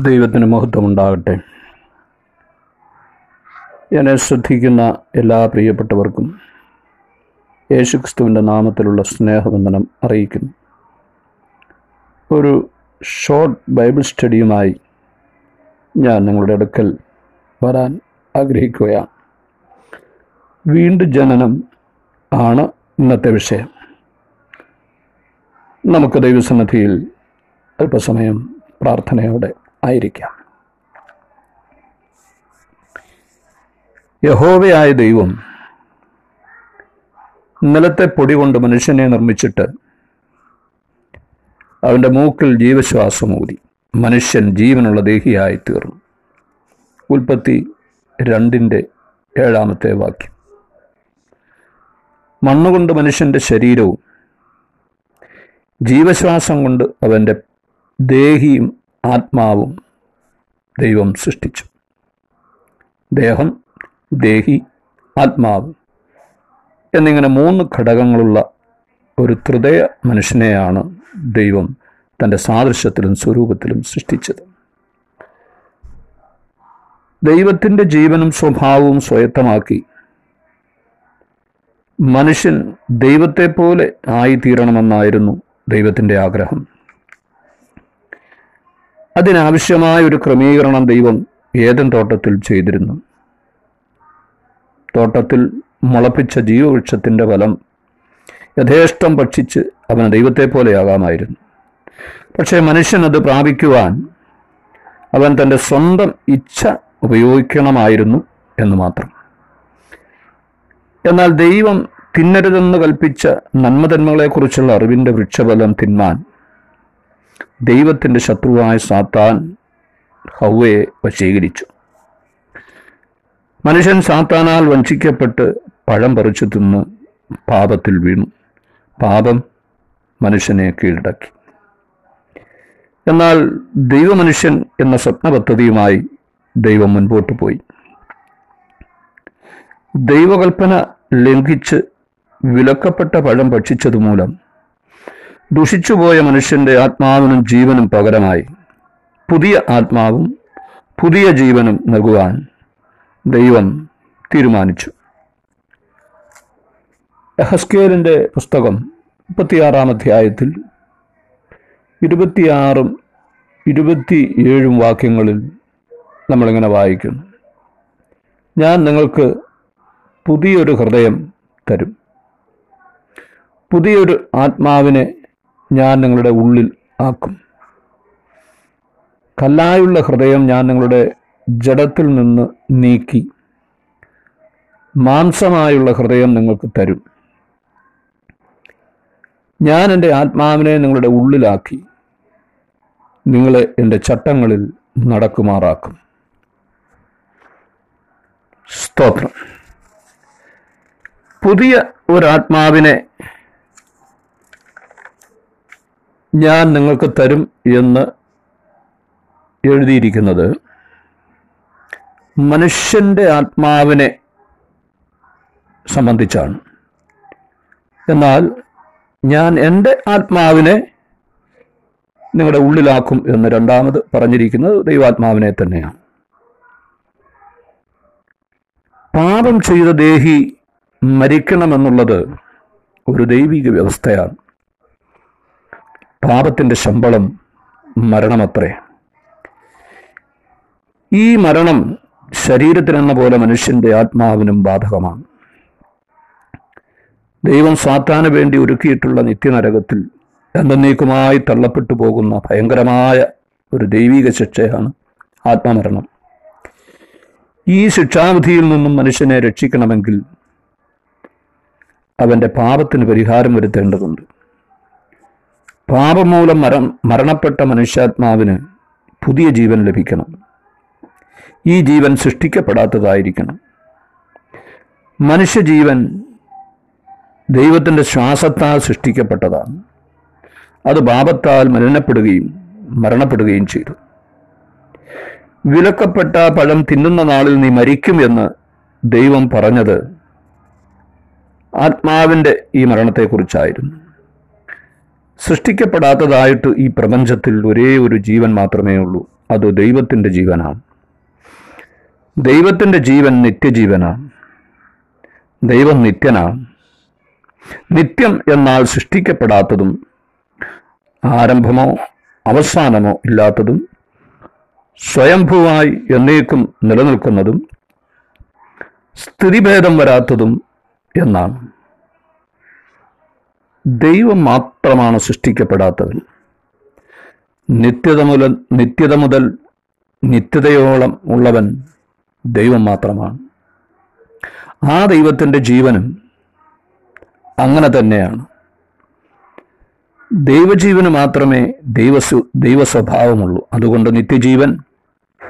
ദൈവത്തിന് മഹത്വം ഉണ്ടാകട്ടെ എന്നെ ശ്രദ്ധിക്കുന്ന എല്ലാ പ്രിയപ്പെട്ടവർക്കും യേശുക്രിസ്തുവിന്റെ നാമത്തിലുള്ള സ്നേഹവന്ദനം അറിയിക്കുന്നു. ഒരു ഷോർട്ട് ബൈബിൾ സ്റ്റഡിയുമായി ഞാൻ നിങ്ങളുടെ അടുക്കൽ വരാൻ ആഗ്രഹിക്കുകയാണ്. വീണ്ടും ജനനം ആണ് ഇന്നത്തെ വിഷയം. നമുക്ക് ദൈവസന്നിധിയിൽ അല്പസമയം പ്രാർത്ഥനയോടെ ആയിരിക്കാം. യഹോവയായ ദൈവം നിലത്തെ പൊടി കൊണ്ട് മനുഷ്യനെ നിർമ്മിച്ചിട്ട് അവന്റെ മൂക്കിൽ ജീവശ്വാസം ഊതി മനുഷ്യൻ ജീവനുള്ള ദേഹിയായി തീർന്നു ഉൽപ്പത്തി രണ്ടിന്റെ ഏഴാമത്തെ വാക്യം. മണ്ണുകൊണ്ട് മനുഷ്യന്റെ ശരീരവും ജീവശ്വാസം കൊണ്ട് അവന്റെ ദേഹിയും ആത്മാവും ദൈവം സൃഷ്ടിച്ചു. ദേഹം ദേഹി ആത്മാവ് എന്നിങ്ങനെ മൂന്ന് ഘടകങ്ങളുള്ള ഒരു ത്രിതയ മനുഷ്യനെയാണ് ദൈവം തന്റെ സാദൃശ്യത്തിലും സ്വരൂപത്തിലും സൃഷ്ടിച്ചത്. ദൈവത്തിന്റെ ജീവനും സ്വഭാവവും സ്വയത്തമാക്കി മനുഷ്യൻ ദൈവത്തെപ്പോലെ ആയിത്തീരണമെന്നായിരുന്നു ദൈവത്തിന്റെ ആഗ്രഹം. അതിനാവശ്യമായ ഒരു ക്രമീകരണം ദൈവം ഏതൻ തോട്ടത്തിൽ ചെയ്തിരുന്നു. തോട്ടത്തിൽ മുളപ്പിച്ച ജീവവൃക്ഷത്തിന്റെ ഫലം യഥേഷ്ടം ഭക്ഷിച്ച് അവന് ദൈവത്തെ പോലെയാകാമായിരുന്നു പക്ഷേ മനുഷ്യൻ അത് പ്രാപിക്കുവാൻ അവൻ തന്റെ സ്വന്തം ഇച്ഛ ഉപയോഗിക്കണമായിരുന്നു എന്ന് മാത്രം. എന്നാൽ ദൈവം തിന്നരുതെന്ന് കൽപ്പിച്ച നന്മതന്മകളെക്കുറിച്ചുള്ള അറിവിന്റെ വൃക്ഷഫലം തിന്മാൻ ദൈവത്തിന്റെ ശത്രുവായ സാത്താൻ ഹൗവയെ വശീകരിച്ചു. മനുഷ്യൻ സാത്താനാൽ വഞ്ചിക്കപ്പെട്ട് പഴം പറിച്ചു തിന്ന് പാപത്തിൽ വീണു. പാപം മനുഷ്യനെ കീഴടക്കി. എന്നാൽ ദൈവമനുഷ്യൻ എന്ന സ്വപ്ന പദ്ധതിയുമായി ദൈവം മുൻപോട്ട് പോയി. ദൈവകൽപ്പന ലംഘിച്ച് വിലക്കപ്പെട്ട പഴം ഭക്ഷിച്ചതുമൂലം ദുഷിച്ചുപോയ മനുഷ്യന്റെ ആത്മാവിനും ജീവനും പകരമായി പുതിയ ആത്മാവും പുതിയ ജീവനും നൽകുവാൻ ദൈവം തീരുമാനിച്ചു. എഹസ്കേലിന്റെ പുസ്തകം മുപ്പത്തിയാറാം അധ്യായത്തിൽ ഇരുപത്തിയാറും ഇരുപത്തിയേഴും വാക്യങ്ങളിൽ നമ്മളിങ്ങനെ വായിക്കുന്നു ഞാൻ നിങ്ങൾക്ക് പുതിയൊരു ഹൃദയം തരും. പുതിയൊരു ആത്മാവിനെ ഞാൻ നിങ്ങളുടെ ഉള്ളിൽ ആക്കും. കല്ലായുള്ള ഹൃദയം ഞാൻ നിങ്ങളുടെ ജഡത്തിൽ നിന്ന് നീക്കി. മാംസമായുള്ള ഹൃദയം നിങ്ങൾക്ക് തരും. ഞാൻ എന്റെ ആത്മാവിനെ നിങ്ങളുടെ ഉള്ളിലാക്കി. നിങ്ങളെ എന്റെ ചട്ടങ്ങളിൽ നടക്കുമാറാക്കും. സ്തോത്രം. പുതിയ ഒരാത്മാവിനെ ഞാൻ നിങ്ങൾക്ക് തരും എന്ന് എഴുതിയിരിക്കുന്നത്. മനുഷ്യന്റെ ആത്മാവിനെ സംബന്ധിച്ചാണ്. എന്നാൽ ഞാൻ എന്റെ ആത്മാവിനെ നിങ്ങളുടെ ഉള്ളിലാക്കും എന്ന് രണ്ടാമത് പറഞ്ഞിരിക്കുന്നത് ദൈവാത്മാവിനെ തന്നെയാണ്. പാപം ചെയ്ത ദേഹി മരിക്കണമെന്നുള്ളത് ഒരു ദൈവിക വ്യവസ്ഥയാണ്. പാപത്തിന്റെ ശമ്പളം മരണമത്രേ. ഈ മരണം ശരീരത്തിനെന്ന പോലെ മനുഷ്യന്റെ ആത്മാവിനും ബാധകമാണ്. ദൈവം സാത്താന് വേണ്ടി ഒരുക്കിയിട്ടുള്ള നിത്യനരകത്തിൽ എന്നേക്കുമായി തള്ളപ്പെട്ടു പോകുന്ന ഭയങ്കരമായ ഒരു ദൈവിക ശിക്ഷയാണ് ആത്മമരണം. ഈ ശിക്ഷാവിധിയിൽ നിന്നും മനുഷ്യനെ രക്ഷിക്കണമെങ്കിൽ അവന്റെ പാപത്തിന് പരിഹാരം വരുത്തേണ്ടതുണ്ട്. പാപം മര മരണപ്പെട്ട മനുഷ്യാത്മാവിന് പുതിയ ജീവൻ ലഭിക്കണം. ഈ ജീവൻ സൃഷ്ടിക്കപ്പെടാത്തതായിരിക്കണം. മനുഷ്യജീവൻ ദൈവത്തിന്റെ ശ്വാസത്താൽ സൃഷ്ടിക്കപ്പെട്ടതാണ്. അത് പാപത്താൽ മലിനപ്പെടുകയും മരണപ്പെടുകയും ചെയ്തു. വിലക്കപ്പെട്ട പഴം തിന്നുന്ന നാളിൽ നീ മരിക്കും എന്ന് ദൈവം പറഞ്ഞത് ആത്മാവിന്റെ ഈ മരണത്തെക്കുറിച്ചായിരുന്നു. സൃഷ്ടിക്കപ്പെടാത്തതായിട്ട് ഈ പ്രപഞ്ചത്തിൽ ഒരേ ഒരു ജീവൻ മാത്രമേ ഉള്ളൂ. അത് ദൈവത്തിന്റെ ജീവനാണ്. ദൈവത്തിന്റെ ജീവൻ നിത്യജീവനാണ്. ദൈവം നിത്യനാണ്. നിത്യം എന്നാൽ സൃഷ്ടിക്കപ്പെടാത്തതും ആരംഭമോ അവസാനമോ ഇല്ലാത്തതും സ്വയംഭൂവായി എന്നേക്കും നിലനിൽക്കുന്നതും സ്ഥിതിഭേദം വരാത്തതും എന്നാണ്. ദൈവം മാത്രമാണ് സൃഷ്ടിക്കപ്പെടാത്തവൻ. നിത്യത മുതൽ നിത്യത മുതൽ നിത്യതയോളം ഉള്ളവൻ ദൈവം മാത്രമാണ്. ആ ദൈവത്തിന്റെ ജീവനും അങ്ങനെ തന്നെയാണ്. ദൈവജീവന് മാത്രമേ ദൈവ സ്വഭാവമുള്ളൂ അതുകൊണ്ട് നിത്യജീവൻ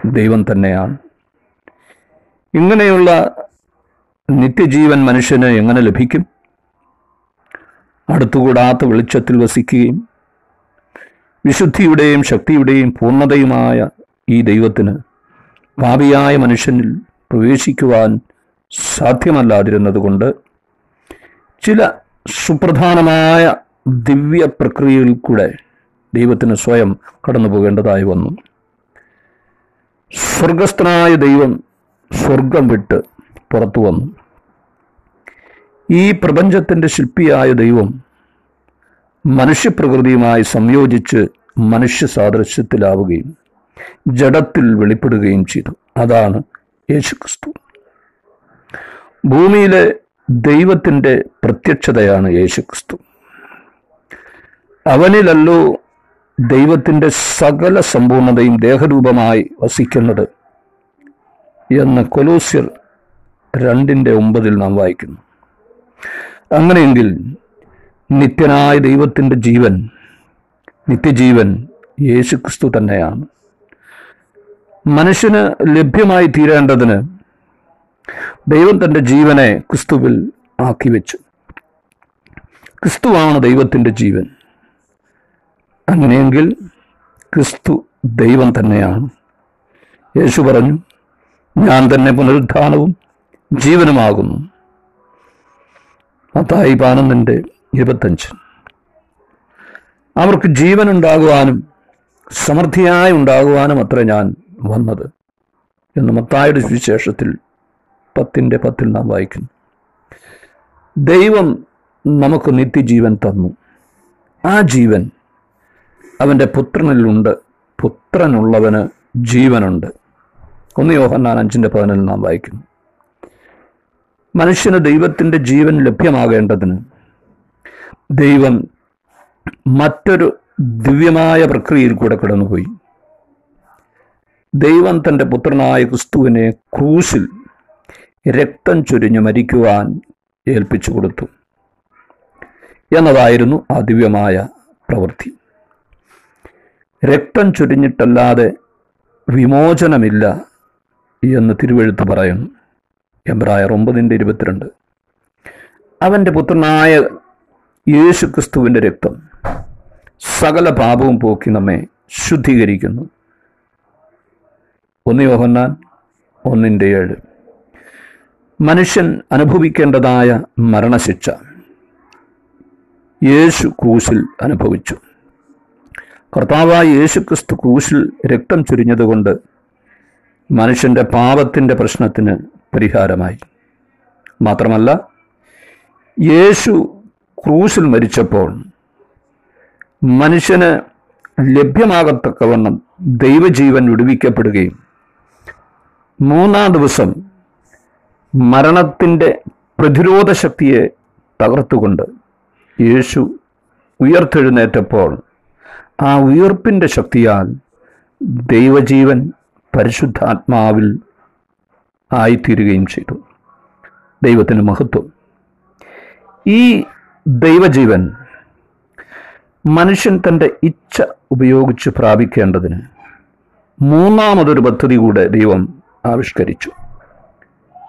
ദൈവം തന്നെയാണ്. ഇങ്ങനെയുള്ള നിത്യജീവൻ മനുഷ്യന് എങ്ങനെ ലഭിക്കും? അടുത്തുകൂടാത്ത വെളിച്ചത്തിൽ വസിക്കുകയും വിശുദ്ധിയുടെയും ശക്തിയുടെയും പൂർണതയുമായ ഈ ദൈവത്തിന് പാപിയായ മനുഷ്യനിൽ പ്രവേശിക്കുവാൻ സാധ്യമല്ലാതിരുന്നതുകൊണ്ട് ചില സുപ്രധാനമായ ദിവ്യ പ്രക്രിയയിൽ കൂടെ ദൈവത്തിന് സ്വയം കടന്നു പോകേണ്ടതായി വന്നു. സ്വർഗസ്ഥനായ ദൈവം സ്വർഗം വിട്ട് പുറത്തു വന്നു. ഈ പ്രപഞ്ചത്തിന്റെ ശില്പിയായ ദൈവം മനുഷ്യപ്രകൃതിയുമായി സംയോജിച്ച് മനുഷ്യ സാദൃശ്യത്തിലാവുകയും ജഡത്തിൽ വെളിപ്പെടുകയും ചെയ്തു. അതാണ് യേശുക്രിസ്തു. ഭൂമിയിലെ ദൈവത്തിന്റെ പ്രത്യക്ഷതയാണ് യേശുക്രിസ്തു. അവനിലല്ലോ ദൈവത്തിന്റെ സകല സമ്പൂർണതയും ദേഹരൂപമായി വസിക്കുന്നത് എന്ന് കൊലോസ്യർ രണ്ടിന്റെ ഒമ്പതിൽ നാം വായിക്കുന്നു. അങ്ങനെയെങ്കിൽ നിത്യനായ ദൈവത്തിന്റെ ജീവൻ നിത്യജീവൻ യേശുക്രിസ്തു തന്നെയാണ്. മനുഷ്യന് ലഭ്യമായി തീരേണ്ടതിന് ദൈവം തന്റെ ജീവനെ ക്രിസ്തുവിൽ ആക്കി വെച്ചു ക്രിസ്തുവാണ് ദൈവത്തിന്റെ ജീവൻ. അങ്ങനെയെങ്കിൽ ക്രിസ്തു ദൈവം തന്നെയാണ്. യേശു പറഞ്ഞു ഞാൻ തന്നെ പുനരുദ്ധാനവും ജീവനുമാകുന്നു. മത്തായി പതിനൊന്നിന്റെ ഇരുപത്തഞ്ച്. അവർക്ക് ജീവൻ ഉണ്ടാകുവാനും സമൃദ്ധിയായി ഉണ്ടാകുവാനും അത്ര ഞാൻ വന്നത് എന്ന് മത്തായുടെ സുവിശേഷത്തിൽ പത്തിന്റെ പത്തിൽ നാം വായിക്കുന്നു. ദൈവം നമുക്ക് നിത്യജീവൻ തന്നു. ആ ജീവൻ അവന്റെ പുത്രനിലുണ്ട്. പുത്രനുള്ളവന് ജീവനുണ്ട്. ഒന്ന് യോഹന്നാൻ അഞ്ചിന്റെ പതിനൊന്നിൽ നാം വായിക്കുന്നു. മനുഷ്യന് ദൈവത്തിന്റെ ജീവൻ ലഭ്യമാകേണ്ടതിന് ദൈവം മറ്റൊരു ദിവ്യമായ പ്രക്രിയയിൽ കൂടെ കടന്നുപോയി. ദൈവം തന്റെ പുത്രനായ ക്രിസ്തുവിനെ ക്രൂശിൽ രക്തം ചൊരിഞ്ഞ് മരിക്കുവാൻ ഏൽപ്പിച്ചു കൊടുത്തു. എന്നതായിരുന്നു ആ ദിവ്യമായ പ്രവൃത്തി. രക്തം ചൊരിഞ്ഞിട്ടല്ലാതെ വിമോചനമില്ല എന്ന് തിരുവെഴുത്ത് പറയുന്നു. എബ്രായർ ഒമ്പതിന്റെ ഇരുപത്തിരണ്ട്. അവന്റെ പുത്രനായ യേശു ക്രിസ്തുവിന്റെ രക്തം സകല പാപവും പോക്കി നമ്മെ ശുദ്ധീകരിക്കുന്നു. ഒന്ന് യോഹന്നാൻ ഒന്നിന്റെ ഏഴ്. മനുഷ്യൻ അനുഭവിക്കേണ്ടതായ മരണശിക്ഷ യേശു ക്രൂശിൽ അനുഭവിച്ചു. കർത്താവായ യേശു ക്രിസ്തു ക്രൂശിൽ രക്തം ചുരിഞ്ഞതുകൊണ്ട് മനുഷ്യന്റെ പാപത്തിന്റെ പ്രശ്നത്തിന് പരിഹാരമായി. മാത്രമല്ല യേശു ക്രൂശിൽ മരിച്ചപ്പോൾ മനുഷ്യന് ലഭ്യമാകത്തക്കവണ്ണം ദൈവജീവൻ വിടുവിക്കപ്പെടുകയും മൂന്നാം ദിവസം മരണത്തിന്റെ പ്രതിരോധ ശക്തിയെ തകർത്തുകൊണ്ട് യേശു ഉയർത്തെഴുന്നേറ്റപ്പോൾ ആ ഉയർപ്പിന്റെ ശക്തിയാൽ ദൈവജീവൻ പരിശുദ്ധാത്മാവിൽ ആയിത്തീരുകയും ചെയ്തു. ദൈവത്തിന് മഹത്വം. ഈ ദൈവജീവൻ മനുഷ്യൻ തന്റെ ഇച്ഛ ഉപയോഗിച്ച് പ്രാപിക്കേണ്ടതിന് മൂന്നാമതൊരു പദ്ധതി കൂടെ ദൈവം ആവിഷ്കരിച്ചു.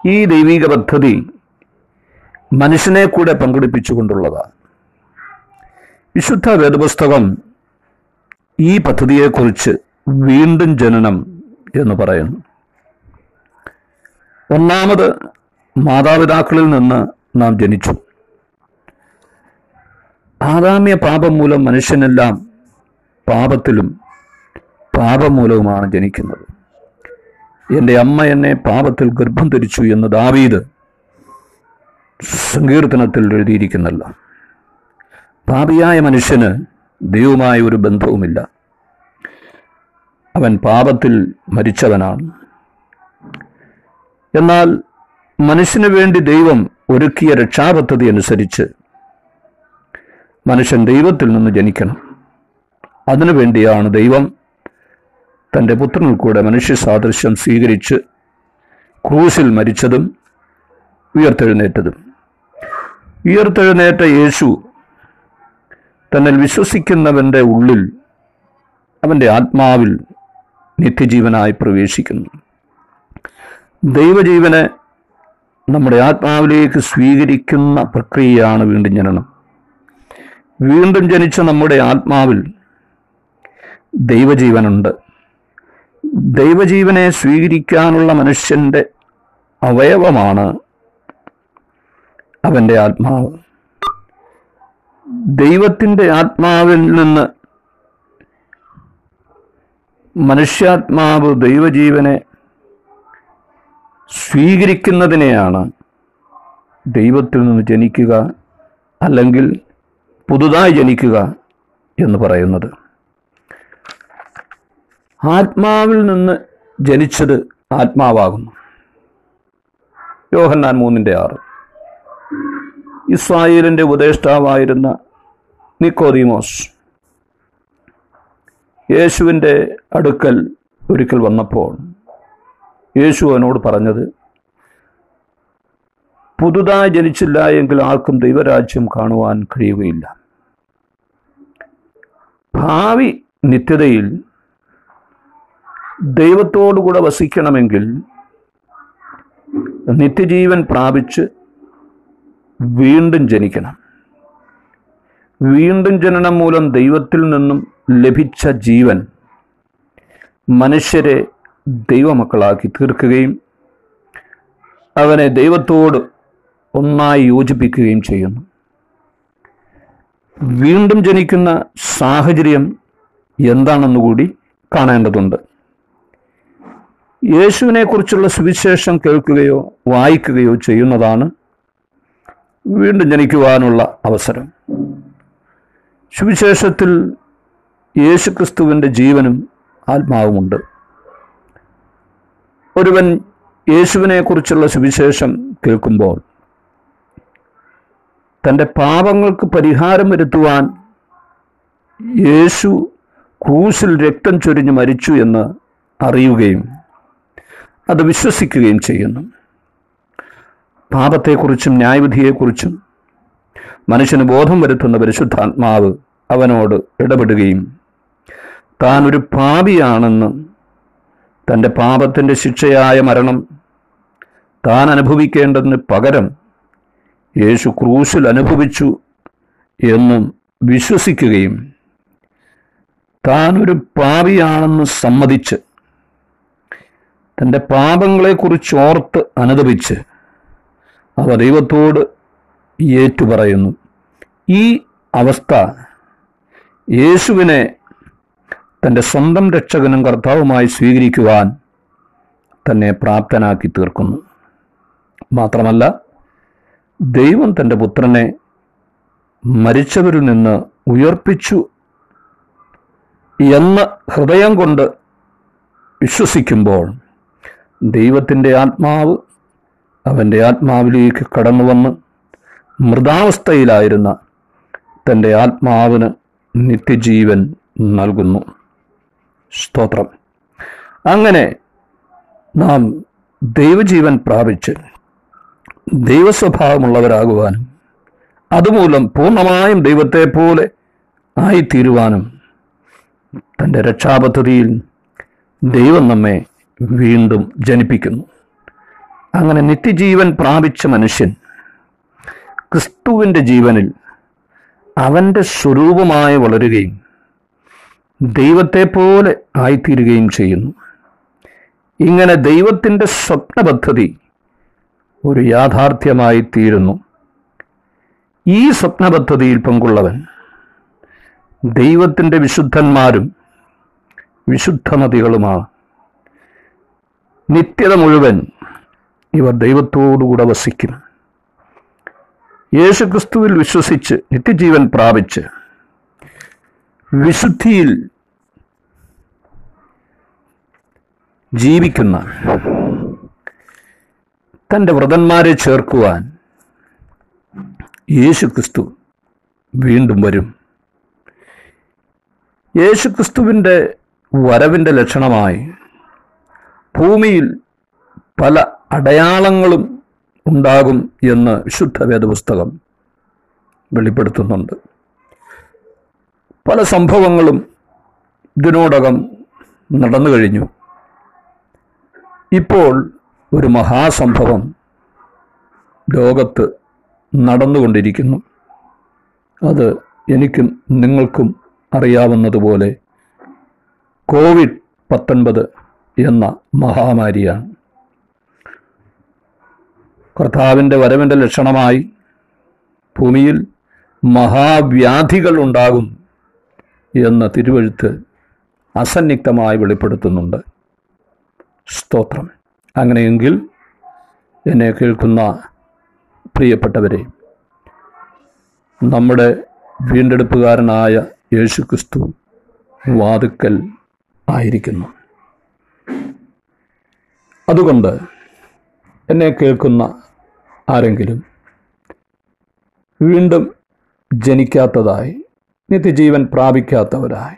ഈ ദൈവിക പദ്ധതി മനുഷ്യനെ കൂടെ പങ്കെടുപ്പിച്ചുകൊണ്ടുള്ളതാണ്. വിശുദ്ധ വേദപുസ്തകം ഈ പദ്ധതിയെക്കുറിച്ച് വീണ്ടും ജനനം എന്ന് പറയുന്നു. ഒന്നാമത് മാതാപിതാക്കളിൽ നിന്ന് നാം ജനിച്ചു. ആദാമ്യ പാപം മൂലം മനുഷ്യനെല്ലാം പാപത്തിലും പാപം മൂലവുമാണ് ജനിക്കുന്നത്. എന്റെ അമ്മ എന്നെ പാപത്തിൽ ഗർഭം ധരിച്ചു എന്ന് ദാവീദ് സങ്കീർത്തനത്തിൽ എഴുതിയിരിക്കുന്നല്ല. പാപിയായ മനുഷ്യന് ദൈവമായ ഒരു ബന്ധവുമില്ല. അവൻ പാപത്തിൽ മരിച്ചവനാണ്. എന്നാൽ മനുഷ്യന് വേണ്ടി ദൈവം ഒരുക്കിയ രക്ഷാപദ്ധതി അനുസരിച്ച് മനുഷ്യൻ ദൈവത്തിൽ നിന്ന് ജനിക്കണം. അതിനുവേണ്ടിയാണ് ദൈവം തന്റെ പുത്രനിൽ കൂടെ മനുഷ്യ സാദൃശ്യം സ്വീകരിച്ച് ക്രൂസിൽ മരിച്ചതും ഉയർത്തെഴുന്നേറ്റതും. ഉയർത്തെഴുന്നേറ്റ യേശു തന്നിൽ വിശ്വസിക്കുന്നവന്റെ ഉള്ളിൽ അവന്റെ ആത്മാവിൽ നിത്യജീവനായി പ്രവേശിക്കുന്നു. ദൈവജീവനെ നമ്മുടെ ആത്മാവിലേക്ക് സ്വീകരിക്കുന്ന പ്രക്രിയയാണ് വീണ്ടും ജനനം. വീണ്ടും ജനിച്ച നമ്മുടെ ആത്മാവിൽ ദൈവജീവനുണ്ട്. ദൈവജീവനെ സ്വീകരിക്കാനുള്ള മനുഷ്യന്റെ അവയവമാണ് അവന്റെ ആത്മാവ്. ദൈവത്തിന്റെ ആത്മാവിൽ നിന്ന് മനുഷ്യാത്മാവ് ദൈവജീവനെ സ്വീകരിക്കുന്നതിനെയാണ് ദൈവത്തിൽ നിന്ന് ജനിക്കുക അല്ലെങ്കിൽ പുതുതായി ജനിക്കുക എന്ന് പറയുന്നത്. ആത്മാവിൽ നിന്ന് ജനിച്ചത് ആത്മാവാകുന്നു. യോഹന്നാൻ മൂന്നിന്റെ ആറ്. ഇസ്രായേലിന്റെ ഉപദേഷ്ടാവായിരുന്ന നിക്കോദീമോസ് യേശുവിന്റെ അടുക്കൽ ഒരിക്കൽ വന്നപ്പോൾ യേശു അവനോട് പറഞ്ഞത് പുതുതായി ജനിച്ചില്ല എങ്കിൽ ആർക്കും ദൈവരാജ്യം കാണുവാൻ കഴിയുകയില്ല. ഭാവി നിത്യതയിൽ ദൈവത്തോടുകൂടെ വസിക്കണമെങ്കിൽ നിത്യജീവൻ പ്രാപിച്ച് വീണ്ടും ജനിക്കണം. വീണ്ടും ജനനം മൂലം ദൈവത്തിൽ നിന്നും ലഭിച്ച ജീവൻ മനുഷ്യരെ ദൈവമക്കളാക്കി തീർക്കുകയും അവനെ ദൈവത്തോട് ഒന്നായി യോജിപ്പിക്കുകയും ചെയ്യുന്നു. വീണ്ടും ജനിക്കുന്ന സാഹചര്യം എന്താണെന്ന് കൂടി കാണേണ്ടതുണ്ട്. യേശുവിനെ കുറിച്ചുള്ള സുവിശേഷം കേൾക്കുകയോ വായിക്കുകയോ ചെയ്യുന്നതാണ് വീണ്ടും ജനിക്കുവാനുള്ള അവസരം. സുവിശേഷത്തിൽ യേശുക്രിസ്തുവിന്റെ ജീവനും ആത്മാവുമുണ്ട്. ഒരുവൻ യേശുവിനെക്കുറിച്ചുള്ള സുവിശേഷം കേൾക്കുമ്പോൾ തന്റെ പാപങ്ങൾക്ക് പരിഹാരം വരുത്തുവാൻ യേശു ക്രൂസിൽ രക്തം ചൊരിഞ്ഞ് മരിച്ചു എന്ന് അറിയുകയും അത് വിശ്വസിക്കുകയും ചെയ്യുന്നു. പാപത്തെക്കുറിച്ചും ന്യായവിധിയെക്കുറിച്ചും മനുഷ്യന് ബോധം വരുത്തുന്ന പരിശുദ്ധാത്മാവ് അവനോട് ഇടപെടുകയും താൻ ഒരു പാപിയാണെന്ന് തന്റെ പാപത്തിന്റെ ശിക്ഷയായ മരണം താൻ അനുഭവിക്കേണ്ടതിന് പകരം യേശു ക്രൂശിൽ അനുഭവിച്ചു എന്നും വിശ്വസിക്കുകയും താൻ ഒരു പാപിയാണെന്ന് സമ്മതിച്ച് തന്റെ പാപങ്ങളെക്കുറിച്ച് ഓർത്ത് അനുദപിച്ച് അവ ദൈവത്തോട് ഏറ്റുപറയുന്നു. ഈ അവസ്ഥ യേശുവിനെ തന്റെ സ്വന്തം രക്ഷകനും കർത്താവുമായി സ്വീകരിക്കുവാൻ തന്നെ പ്രാപ്തനാക്കി തീർക്കുന്നു. മാത്രമല്ല ദൈവം തന്റെ പുത്രനെ മരിച്ചവരിൽ നിന്ന് ഉയർപ്പിച്ചു എന്ന് ഹൃദയം കൊണ്ട് വിശ്വസിക്കുമ്പോൾ ദൈവത്തിന്റെ ആത്മാവ് അവന്റെ ആത്മാവിലേക്ക് കടന്നു വന്ന് മൃതാവസ്ഥയിലായിരുന്ന തന്റെ ആത്മാവിന് നിത്യജീവൻ നൽകുന്നു. സ്തോത്രം. അങ്ങനെ നാം ദൈവജീവൻ പ്രാപിച്ച് ദൈവസ്വഭാവമുള്ളവരാകുവാനും അതുമൂലം പൂർണമായും ദൈവത്തെ പോലെ ആയിത്തീരുവാനും തന്റെ രക്ഷാപദ്ധതിയിൽ ദൈവം നമ്മെ വീണ്ടും ജനിപ്പിക്കുന്നു. അങ്ങനെ നിത്യജീവൻ പ്രാപിച്ച മനുഷ്യൻ ക്രിസ്തുവിന്റെ ജീവനിൽ അവന്റെ സ്വരൂപമായി വളരുകയും ദൈവത്തെ പോലെ ആയിത്തീരുകയും ചെയ്യുന്നു. ഇങ്ങനെ ദൈവത്തിന്റെ സ്വപ്ന പദ്ധതി ഒരു യാഥാർത്ഥ്യമായി തീരുന്നു. ഈ സ്വപ്ന പദ്ധതിയിൽ പങ്കുള്ളവൻ ദൈവത്തിന്റെ വിശുദ്ധന്മാരും വിശുദ്ധ നദികളുമാണ് നിത്യത മുഴുവൻ ഇവർ ദൈവത്തോടുകൂടെ വസിക്കും യേശുക്രിസ്തുവിൽ വിശ്വസിച്ച് നിത്യജീവൻ പ്രാപിച്ച് വിശുദ്ധിയിൽ ജീവിക്കുന്ന തന്റെ വ്രതന്മാരെ ചേർക്കുവാൻ യേശുക്രിസ്തു വീണ്ടും വരും. യേശുക്രിസ്തുവിന്റെ വരവിന്റെ ലക്ഷണമായി ഭൂമിയിൽ പല അടയാളങ്ങളും ഉണ്ടാകും എന്ന് വിശുദ്ധ വേദപുസ്തകം വെളിപ്പെടുത്തുന്നുണ്ട്. പല സംഭവങ്ങളും ഇതിനോടകം നടന്നു കഴിഞ്ഞു. ഇപ്പോൾ ഒരു മഹാസംഭവം ലോകത്ത് നടന്നുകൊണ്ടിരിക്കുന്നു. അത് എനിക്കും നിങ്ങൾക്കും അറിയാവുന്നതുപോലെ കോവിഡ് പത്തൊൻപത് എന്ന മഹാമാരിയാണ്. കർത്താവിന്റെ വരവിന്റെ ലക്ഷണമായി ഭൂമിയിൽ മഹാവ്യാധികൾ ഉണ്ടാകും എന്ന് തിരുവഴുത്ത് അസന്നിഗ്ധമായി വെളിപ്പെടുത്തുന്നുണ്ട്. സ്തോത്രം. അങ്ങനെയെങ്കിൽ എന്നെ കേൾക്കുന്ന പ്രിയപ്പെട്ടവരെ നമ്മുടെ വീണ്ടെടുപ്പുകാരനായ യേശുക്രിസ്തു വാതുക്കൽ ആയിരിക്കുന്നു. അതുകൊണ്ട് എന്നെ കേൾക്കുന്ന ആരെങ്കിലും വീണ്ടും ജനിക്കാത്തതായി നിത്യജീവൻ പ്രാപിക്കാത്തവരായി.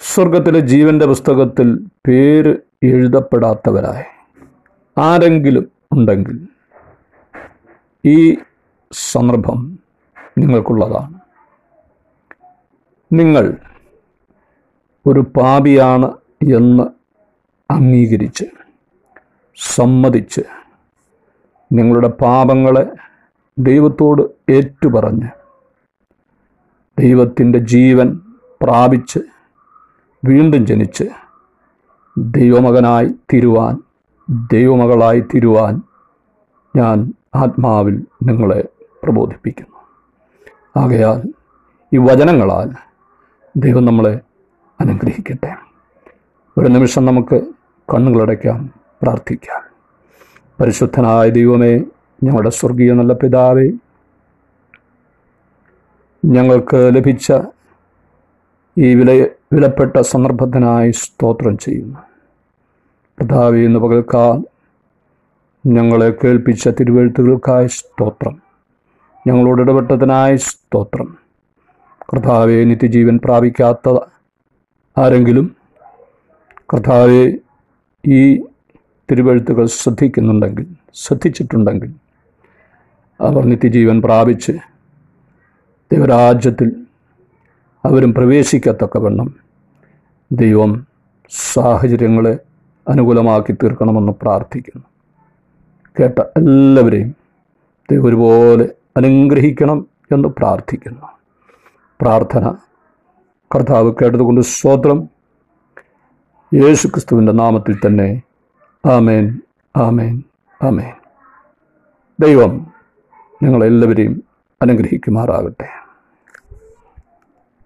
സ്വർഗത്തിലെ ജീവന്റെ പുസ്തകത്തിൽ പേര് എഴുതപ്പെടാത്തവരായി. ആരെങ്കിലും ഉണ്ടെങ്കിൽ ഈ സന്ദർഭം നിങ്ങൾക്കുള്ളതാണ്. നിങ്ങൾ ഒരു പാപിയാണ് എന്ന് അംഗീകരിച്ച് സമ്മതിച്ച് നിങ്ങളുടെ പാപങ്ങളെ ദൈവത്തോട് ഏറ്റുപറഞ്ഞ് ദൈവത്തിന്റെ ജീവൻ പ്രാപിച്ച് വീണ്ടും ജനിച്ച് ദൈവമകനായി തിരുവാൻ ദൈവമകളായി തിരുവാൻ ഞാൻ ആത്മാവിൽ നിങ്ങളെ പ്രബോധിപ്പിക്കുന്നു. ആകയാൽ ഈ വചനങ്ങളാൽ ദൈവം നമ്മളെ അനുഗ്രഹിക്കട്ടെ. ഒരു നിമിഷം നമുക്ക് കണ്ണുകളടയ്ക്കാം പ്രാർത്ഥിക്കാം. പരിശുദ്ധനായ ദൈവമേ ഞങ്ങളുടെ സ്വർഗീയ നല്ല പിതാവേ ഞങ്ങൾക്ക് ലഭിച്ച ഈ വില വിലപ്പെട്ട സന്ദർഭത്തിനായി സ്തോത്രം ചെയ്യുന്നു. പ്രതാവി എന്ന് പകൽക്കാൻ ഞങ്ങളെ കേൾപ്പിച്ച തിരുവെഴുത്തുകൾക്കായി സ്തോത്രം. ഞങ്ങളോട് ഇടപെട്ടതിനായി സ്തോത്രം. കർത്താവെ നിത്യജീവൻ പ്രാപിക്കാത്ത ആരെങ്കിലും കർത്താവെ ഈ തിരുവെഴുത്തുകൾ ശ്രദ്ധിക്കുന്നുണ്ടെങ്കിൽ ശ്രദ്ധിച്ചിട്ടുണ്ടെങ്കിൽ അവർ നിത്യജീവൻ പ്രാപിച്ച് ദൈവരാജ്യത്തിൽ അവരും പ്രവേശിക്കത്തക്കവണ്ണം ദൈവം സാഹചര്യങ്ങളെ അനുകൂലമാക്കി തീർക്കണമെന്ന് പ്രാർത്ഥിക്കുന്നു. കേട്ട എല്ലാവരെയും ദൈവം ഒരുപോലെ അനുഗ്രഹിക്കണം എന്ന് പ്രാർത്ഥിക്കുന്നു. പ്രാർത്ഥന കർത്താവ് കേട്ടതുകൊണ്ട് സ്തോത്രം. യേശു ക്രിസ്തുവിന്റെ നാമത്തിൽ തന്നെ ആമേൻ ആമേൻ ആമേൻ. ദൈവം നിങ്ങളെല്ലാവരെയും അനുഗ്രഹിക്കുമാറാകട്ടെ.